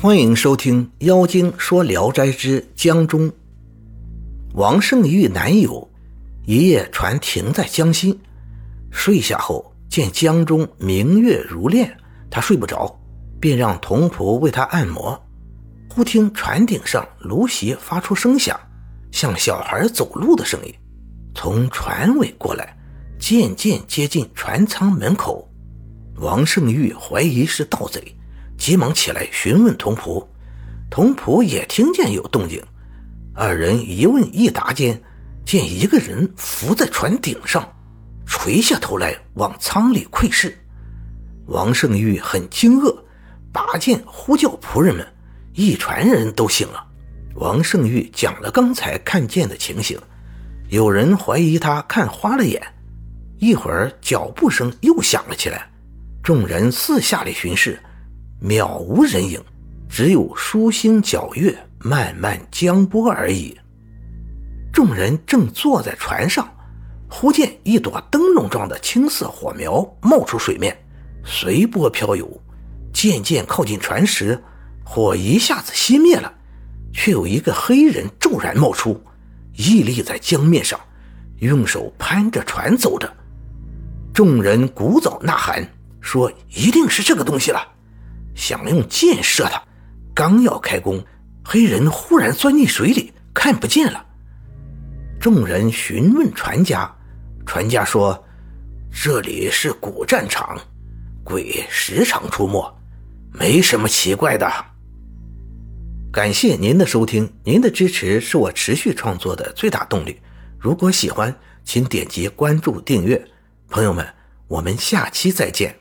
欢迎收听《妖精说聊斋之江中》。王胜玉男友一夜船停在江心，睡下后见江中明月如练，他睡不着，便让童仆为他按摩。忽听船顶上芦席发出声响，像小孩走路的声音，从船尾过来，渐渐接近船舱门口。王胜玉怀疑是盗贼。急忙起来询问童仆，童仆也听见有动静。二人一问一答间，见一个人伏在船顶上，垂下头来往舱里窥视。王胜玉很惊愕，拔剑呼叫仆人们，一船人都醒了。王胜玉讲了刚才看见的情形，有人怀疑他看花了眼。一会儿脚步声又响了起来，众人四下里巡视。渺无人影，只有疏星皎月慢慢江波而已。众人正坐在船上，忽见一朵灯笼状的青色火苗冒出水面，随波飘游，渐渐靠近船时，火一下子熄灭了，却有一个黑人骤然冒出，屹立在江面上，用手攀着船走着。众人鼓噪呐喊，说：“一定是这个东西了。”想用箭射他，刚要开弓，黑人忽然钻进水里，看不见了。众人询问船家，船家说：“这里是古战场，鬼时常出没，没什么奇怪的。”感谢您的收听，您的支持是我持续创作的最大动力。如果喜欢，请点击关注订阅。朋友们，我们下期再见。